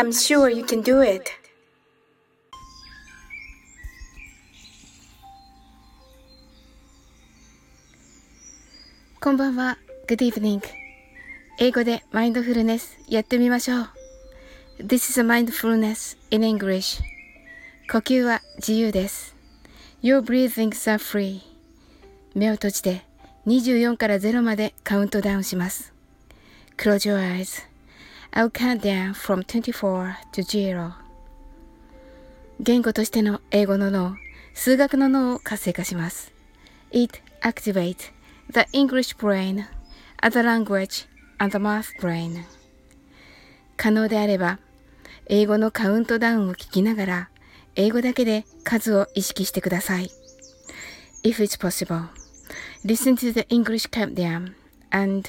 I'm sure you can do it. こんばんは。Good evening. 英語でマインドフルネスやってみましょう。This is a mindfulness in English. 呼吸は自由です。Your breathings are free. 目を閉じて24から0までカウントダウンします。Close your eyes. I'll count down from 24 to 0. 言語としての英語の脳、数学の脳を活性化します。It activates the English brain, other language, and the math brain. 可能であれば、英語のカウントダウンを聞きながら、英語だけで数を意識してください。If it's possible, listen to the English countdown and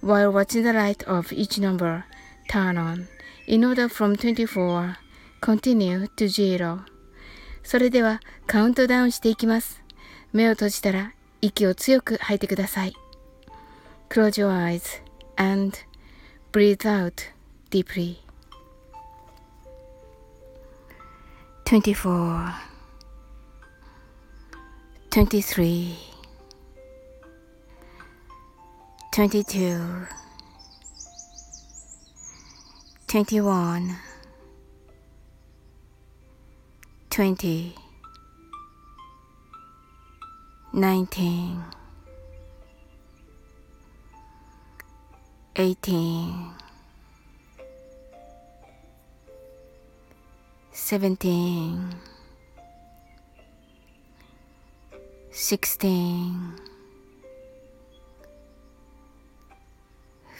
while watching the light of each number turn on in order from 24 continue to 0それではカウントダウンしていきます。目を閉じたら息を強く吐いてください。Close your eyes and breathe out deeply. 24 23 22 21 20 19 18 17 16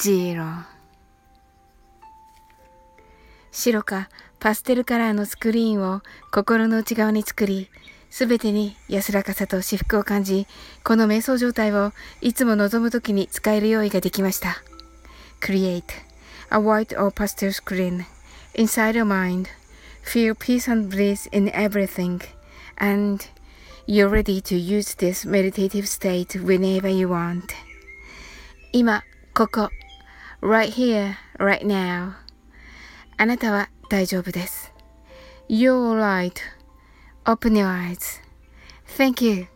zero 白かパステルカラーのスクリーンを心の内側に作り、すべてに安らかさと至福を感じ、この瞑想状態をいつも望むときに使える用意ができました。Create a white or pastel screen inside your mind. Feel peace and bliss in everything, and you're ready to use this meditative state whenever you want. 今、ここ、right here, right now. あなたは大丈夫です。You're alright. Open your eyes. Thank you.